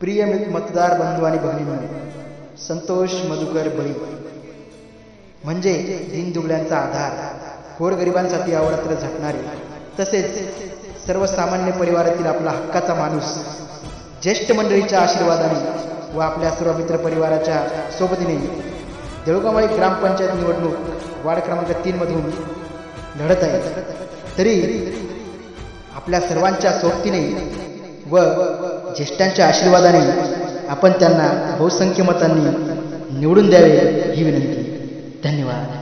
प्रिय मतदार बंधू आणि भगिनींनो संतोष मधुकर बळी. म्हणजे दीनदुबळ्यांचा आधार गोरगरिबांसाठी अवरात्र झटणारे तसेच सर्वसामान्य परिवारातील आपला हक्काचा माणूस ज्येष्ठ मंडळीच्या आशीर्वादाने व आपल्या सर्व मित्र परिवाराच्या सोबतीने देऊळगावळी ग्रामपंचायत निवडणूक वार्ड क्रमांक तीन मधून लढत आहे. तरी आपल्या सर्वांच्या सोबतीने व ज्येष्ठांच्या आशीर्वादाने आपण त्यांना बहुसंख्य मतांनी निवडून द्यावे ही विनंती. धन्यवाद.